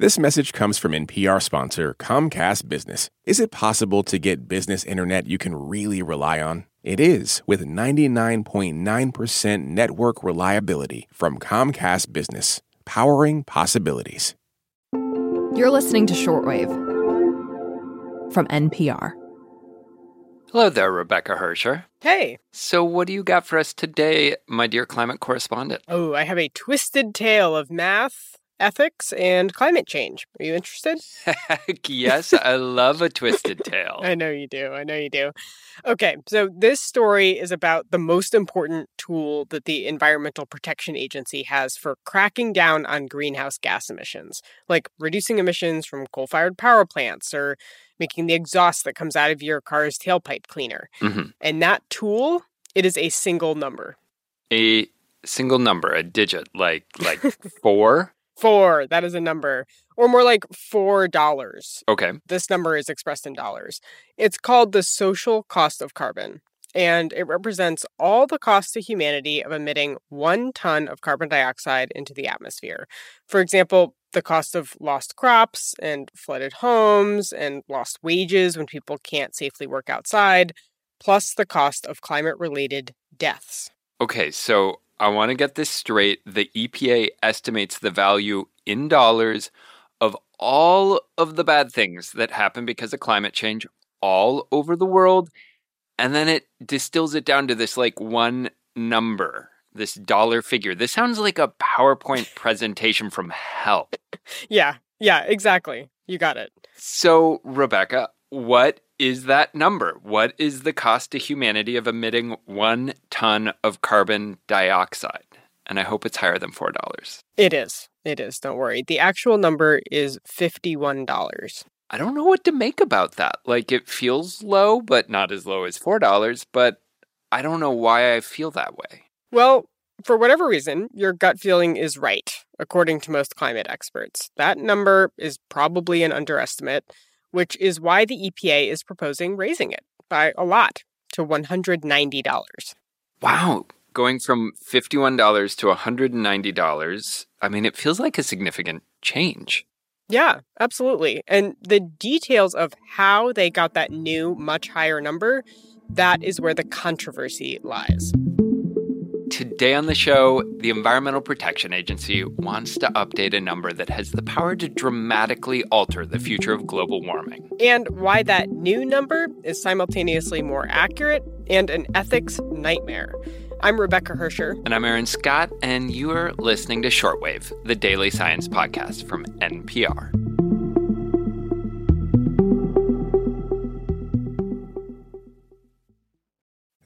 This message comes from NPR sponsor Comcast Business. Is it possible to get business internet you can really rely on? It is with 99.9% network reliability from Comcast Business, powering possibilities. You're listening to Shortwave from NPR. Hello there, Rebecca Hersher. Hey. So, what do you got for us today, my dear climate correspondent? Oh, I have a twisted tale of math, ethics, and climate change. Are you interested? Heck yes, I love a twisted tale. I know you do. I know you do. Okay, so this story is about the most important tool that the Environmental Protection Agency has for cracking down on greenhouse gas emissions, like reducing emissions from coal fired power plants or making the exhaust that comes out of your car's tailpipe cleaner. Mhm. And that tool, it is a single number. A single number, a digit, like like four. Four, that is a number. Or more like four dollars. Okay. This number is expressed in dollars. It's called the social cost of carbon, and it represents all the cost to humanity of emitting one ton of carbon dioxide into the atmosphere. For example, the cost of lost crops and flooded homes and lost wages when people can't safely work outside, plus the cost of climate related deaths. Okay, so I want to get this straight. The EPA estimates the value in dollars of all of the bad things that happen because of climate change all over the world. And then it distills it down to this like one number, this dollar figure. This sounds like a PowerPoint presentation from hell. Yeah, yeah, exactly. You got it. So, Rebecca, what is that number? What is the cost to humanity of emitting one ton of carbon dioxide? And I hope it's higher than $4. It is. It is. Don't worry. The actual number is $51. I don't know what to make about that. Like, it feels low, but not as low as $4, but I don't know why I feel that way. Well, for whatever reason, your gut feeling is right, according to most climate experts. That number is probably an underestimate, which is why the EPA is proposing raising it by a lot to $190. Wow. Going from $51 to $190, I mean, it feels like a significant change. Yeah, absolutely. And the details of how they got that new, much higher number, that is where the controversy lies. Today on the show, the Environmental Protection Agency wants to update a number that has the power to dramatically alter the future of global warming. And why that new number is simultaneously more accurate and an ethics nightmare. I'm Rebecca Hersher. And I'm Aaron Scott, and you are listening to Shortwave, the daily science podcast from NPR.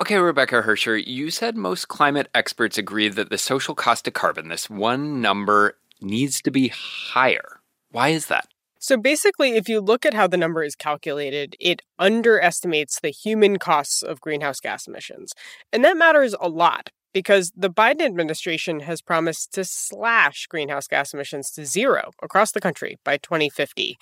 Okay, Rebecca Hersher, you said most climate experts agree that the social cost of carbon, this one number, needs to be higher. Why is that? So basically, if you look at how the number is calculated, it underestimates the human costs of greenhouse gas emissions. And that matters a lot because the Biden administration has promised to slash greenhouse gas emissions to zero across the country by 2050.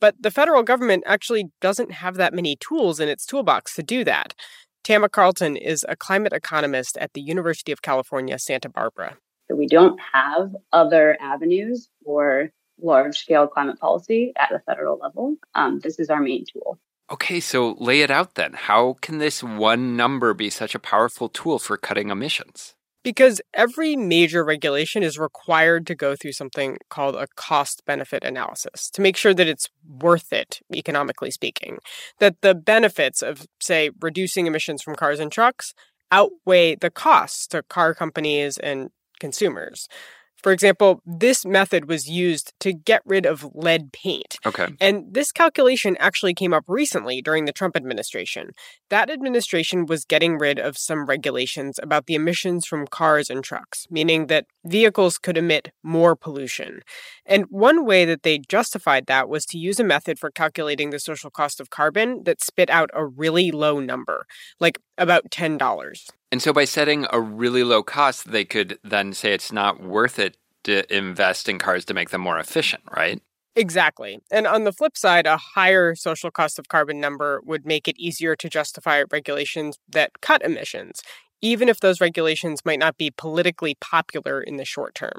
But the federal government actually doesn't have that many tools in its toolbox to do that. Tamma Carleton is a climate economist at the University of California, Santa Barbara. we don't have other avenues for large scale climate policy at the federal level. Um, this is our main tool. Okay, so lay it out then. How can this one number be such a powerful tool for cutting emissions? Because every major regulation is required to go through something called a cost benefit analysis to make sure that it's worth it, economically speaking. That the benefits of, say, reducing emissions from cars and trucks outweigh the costs to car companies and consumers. For example, this method was used to get rid of lead paint. Okay. And this calculation actually came up recently during the Trump administration. That administration was getting rid of some regulations about the emissions from cars and trucks, meaning that vehicles could emit more pollution. And one way that they justified that was to use a method for calculating the social cost of carbon that spit out a really low number, like about $10. And so by setting a really low cost, they could then say it's not worth it to invest in cars to make them more efficient, right? Exactly. And on the flip side, a higher social cost of carbon number would make it easier to justify regulations that cut emissions, even if those regulations might not be politically popular in the short term.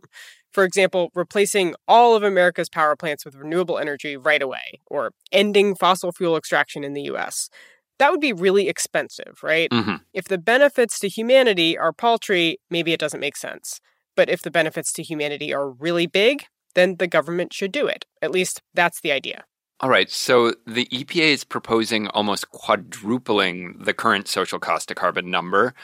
For example, replacing all of America's power plants with renewable energy right away, or ending fossil fuel extraction in the US that would be really expensive, right? Mm-hmm. If the benefits to humanity are paltry, maybe it doesn't make sense. But if the benefits to humanity are really big, then the government should do it. At least that's the idea. All right. So the EPA is proposing almost quadrupling the current social cost of carbon number.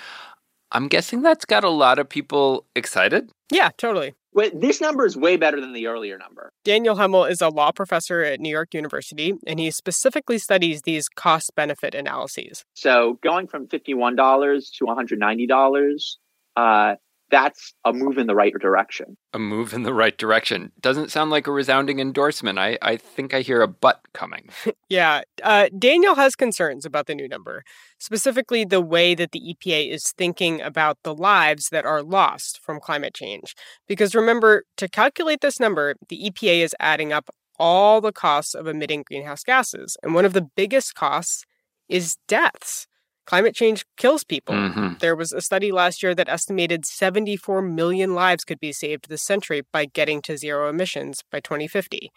I'm guessing that's got a lot of people excited. Yeah, totally. Wait, this number is way better than the earlier number. Daniel Hemel is a law professor at New York University, and he specifically studies these cost benefit analyses. So going from $51 to $190, uh, that's a move in the right direction. A move in the right direction. Doesn't sound like a resounding endorsement. I, I think I hear a but coming. yeah. Uh, Daniel has concerns about the new number, specifically the way that the EPA is thinking about the lives that are lost from climate change. Because remember, to calculate this number, the EPA is adding up all the costs of emitting greenhouse gases. And one of the biggest costs is deaths climate change kills people. Mm-hmm. There was a study last year that estimated 74 million lives could be saved this century by getting to zero emissions by 2050.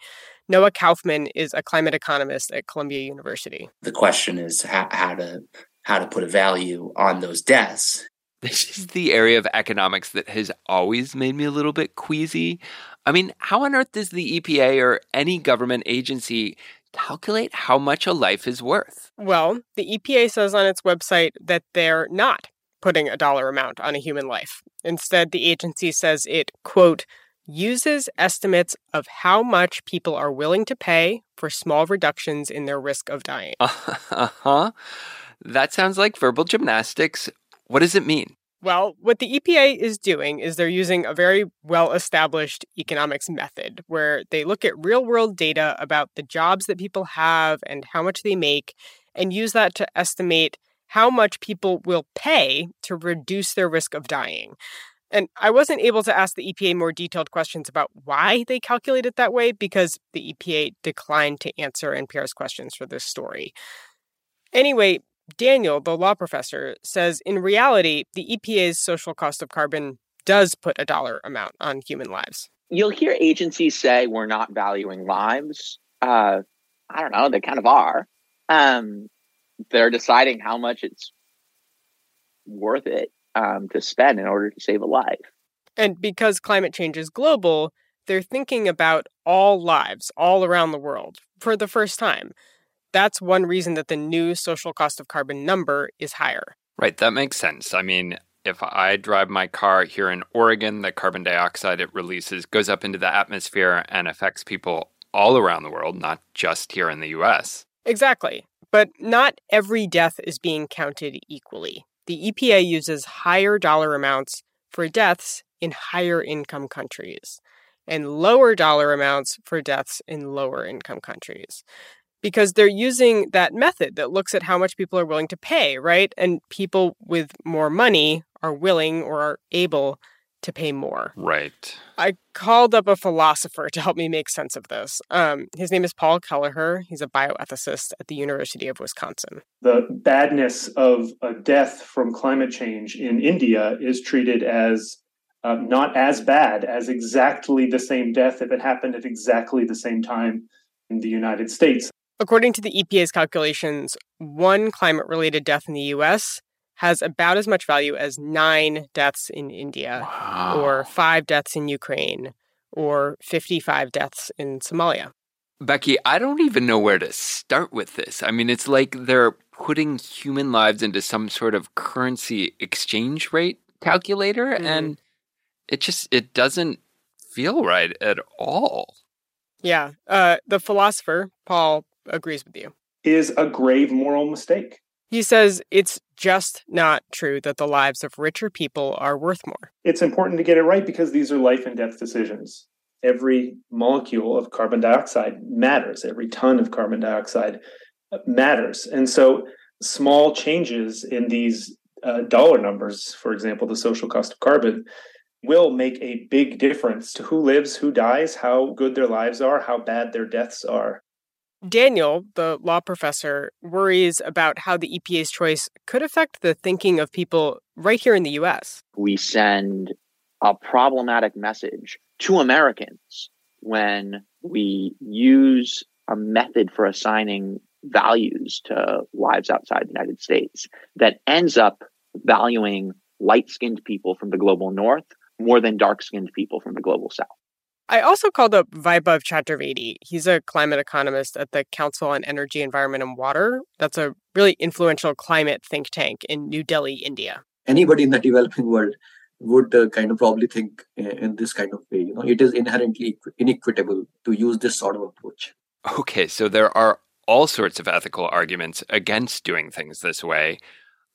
Noah Kaufman is a climate economist at Columbia University. The question is how, how to how to put a value on those deaths. This is the area of economics that has always made me a little bit queasy. I mean, how on earth does the EPA or any government agency calculate how much a life is worth? Well, the EPA says on its website that they're not putting a dollar amount on a human life. Instead, the agency says it, quote, uses estimates of how much people are willing to pay for small reductions in their risk of dying. Uh huh. That sounds like verbal gymnastics. What does it mean? Well, what the EPA is doing is they're using a very well established economics method where they look at real world data about the jobs that people have and how much they make and use that to estimate how much people will pay to reduce their risk of dying. And I wasn't able to ask the EPA more detailed questions about why they calculate it that way because the EPA declined to answer NPR's questions for this story. Anyway, Daniel, the law professor, says in reality, the EPA's social cost of carbon does put a dollar amount on human lives. You'll hear agencies say we're not valuing lives. Uh, I don't know, they kind of are. Um, they're deciding how much it's worth it um, to spend in order to save a life. And because climate change is global, they're thinking about all lives all around the world for the first time that's one reason that the new social cost of carbon number is higher. Right, that makes sense. I mean, if I drive my car here in Oregon, the carbon dioxide it releases goes up into the atmosphere and affects people all around the world, not just here in the US. Exactly. But not every death is being counted equally. The EPA uses higher dollar amounts for deaths in higher income countries and lower dollar amounts for deaths in lower income countries because they're using that method that looks at how much people are willing to pay, right? And people with more money are willing or are able to pay more. Right. I called up a philosopher to help me make sense of this. Um, his name is Paul Kelleher. He's a bioethicist at the University of Wisconsin. The badness of a death from climate change in India is treated as uh, not as bad as exactly the same death if it happened at exactly the same time in the United States. According to the EPA's calculations, one climate related death in the US has about as much value as nine deaths in India, wow. or five deaths in Ukraine, or 55 deaths in Somalia. Becky, I don't even know where to start with this. I mean, it's like they're putting human lives into some sort of currency exchange rate calculator, mm. and it just it doesn't feel right at all. Yeah. Uh, the philosopher, Paul, agrees with you. Is a grave moral mistake. He says it's just not true that the lives of richer people are worth more. It's important to get it right because these are life and death decisions. Every molecule of carbon dioxide matters, every ton of carbon dioxide matters. And so small changes in these uh, dollar numbers, for example, the social cost of carbon, will make a big difference to who lives, who dies, how good their lives are, how bad their deaths are. Daniel, the law professor, worries about how the EPA's choice could affect the thinking of people right here in the US. We send a problematic message to Americans when we use a method for assigning values to lives outside the United States that ends up valuing light skinned people from the global north more than dark skinned people from the global south. I also called up Vaibhav Chaturvedi. He's a climate economist at the Council on Energy, Environment and Water. That's a really influential climate think tank in New Delhi, India. Anybody in the developing world would uh, kind of probably think in this kind of way. You know, it is inherently inequitable to use this sort of approach. Okay, so there are all sorts of ethical arguments against doing things this way.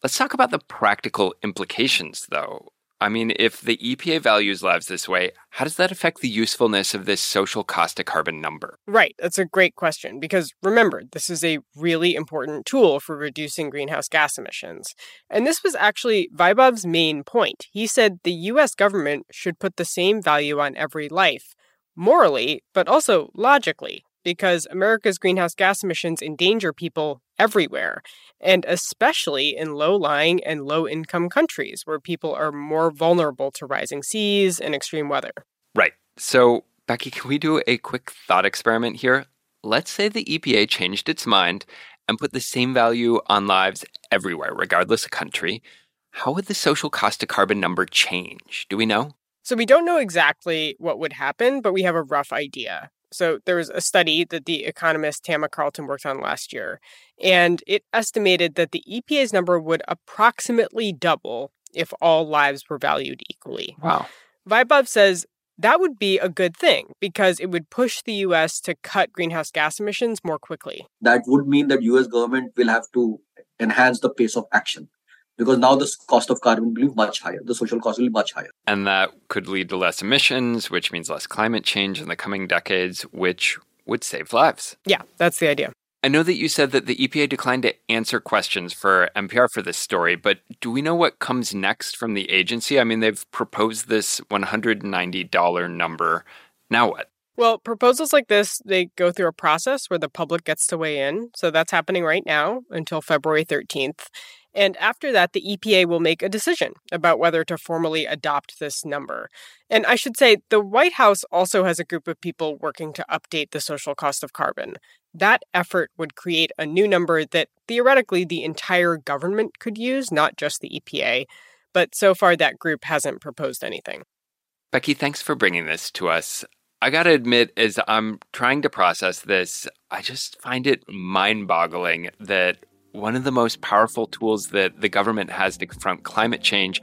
Let's talk about the practical implications, though. I mean, if the EPA values lives this way, how does that affect the usefulness of this social cost of carbon number? Right. That's a great question because remember, this is a really important tool for reducing greenhouse gas emissions. And this was actually Vaibhav's main point. He said the US government should put the same value on every life, morally, but also logically because America's greenhouse gas emissions endanger people everywhere, and especially in low lying and low income countries where people are more vulnerable to rising seas and extreme weather. Right. So, Becky, can we do a quick thought experiment here? Let's say the EPA changed its mind and put the same value on lives everywhere, regardless of country. How would the social cost of carbon number change? Do we know? So, we don't know exactly what would happen, but we have a rough idea. So there was a study that the economist Tamma Carleton worked on last year, and it estimated that the EPA's number would approximately double if all lives were valued equally. Wow. Vaibhav says that would be a good thing because it would push the US to cut greenhouse gas emissions more quickly. That would mean that US government will have to enhance the pace of action because now the cost of carbon will be much higher. The social cost will be much higher. And that could lead to less emissions, which means less climate change in the coming decades, which would save lives. Yeah, that's the idea. I know that you said that the EPA declined to answer questions for NPR for this story, but do we know what comes next from the agency? I mean, they've proposed this $190 number. Now what? Well, proposals like this, they go through a process where the public gets to weigh in. So that's happening right now until February 13th. And after that, the EPA will make a decision about whether to formally adopt this number. And I should say, the White House also has a group of people working to update the social cost of carbon. That effort would create a new number that theoretically the entire government could use, not just the EPA. But so far, that group hasn't proposed anything. Becky, thanks for bringing this to us. I got to admit, as I'm trying to process this, I just find it mind boggling that one of the most powerful tools that the government has to confront climate change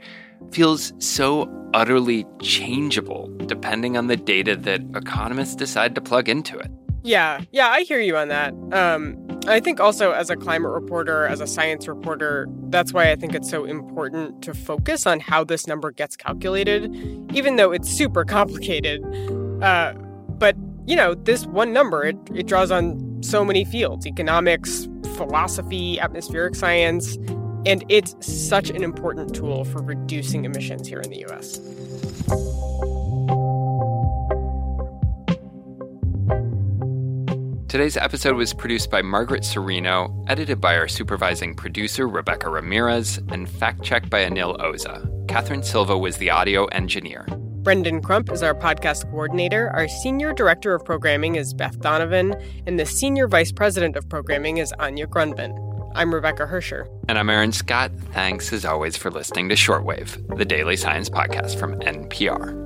feels so utterly changeable depending on the data that economists decide to plug into it. Yeah, yeah, I hear you on that. Um, I think also as a climate reporter, as a science reporter, that's why I think it's so important to focus on how this number gets calculated, even though it's super complicated. Uh, but, you know, this one number, it, it draws on so many fields economics, philosophy, atmospheric science, and it's such an important tool for reducing emissions here in the US. Today's episode was produced by Margaret Cirino, edited by our supervising producer, Rebecca Ramirez, and fact checked by Anil Oza. Catherine Silva was the audio engineer. Brendan Crump is our podcast coordinator. Our senior director of programming is Beth Donovan, and the senior vice president of programming is Anya Grundmann. I'm Rebecca Hersher. And I'm Aaron Scott. Thanks as always for listening to Shortwave, the daily science podcast from NPR.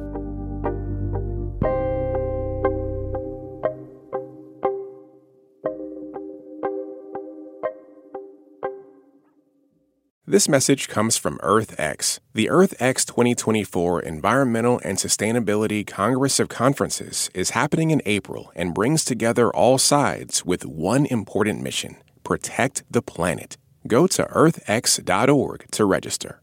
This message comes from EarthX. The EarthX 2024 Environmental and Sustainability Congress of Conferences is happening in April and brings together all sides with one important mission protect the planet. Go to earthx.org to register.